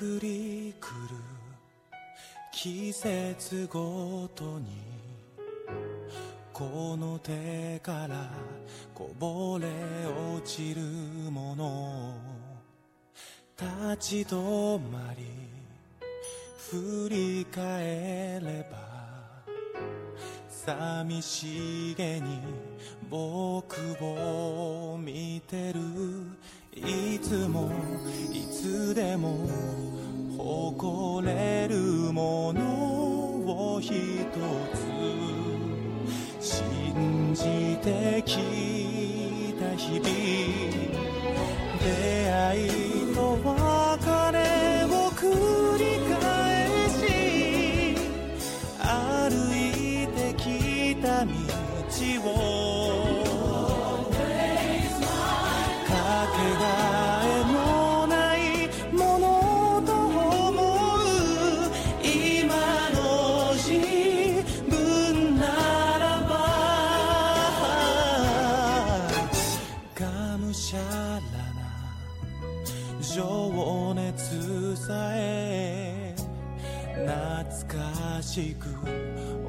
巡り来る季節ごとにこの手からこぼれ落ちるもの立ち止まり振り返れば寂しげに僕を見てる。いつもいつでも誇れるものを一つ信じてきた日々。出会いとはしく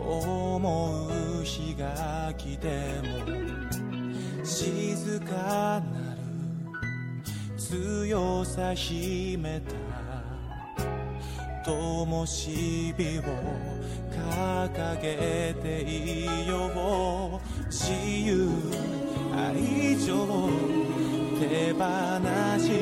思う日が来ても静かなる強さ秘めた。灯火を掲げていよう自由愛情手放し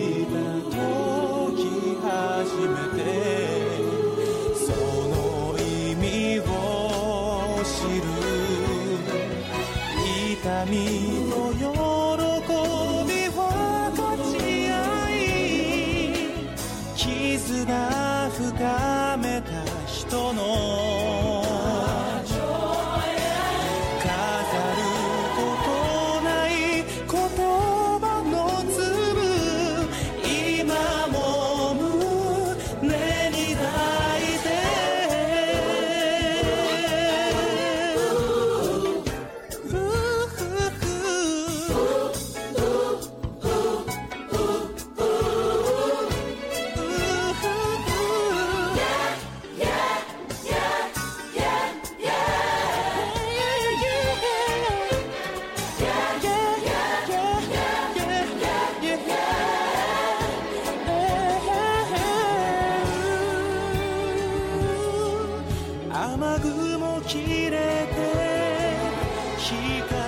一个。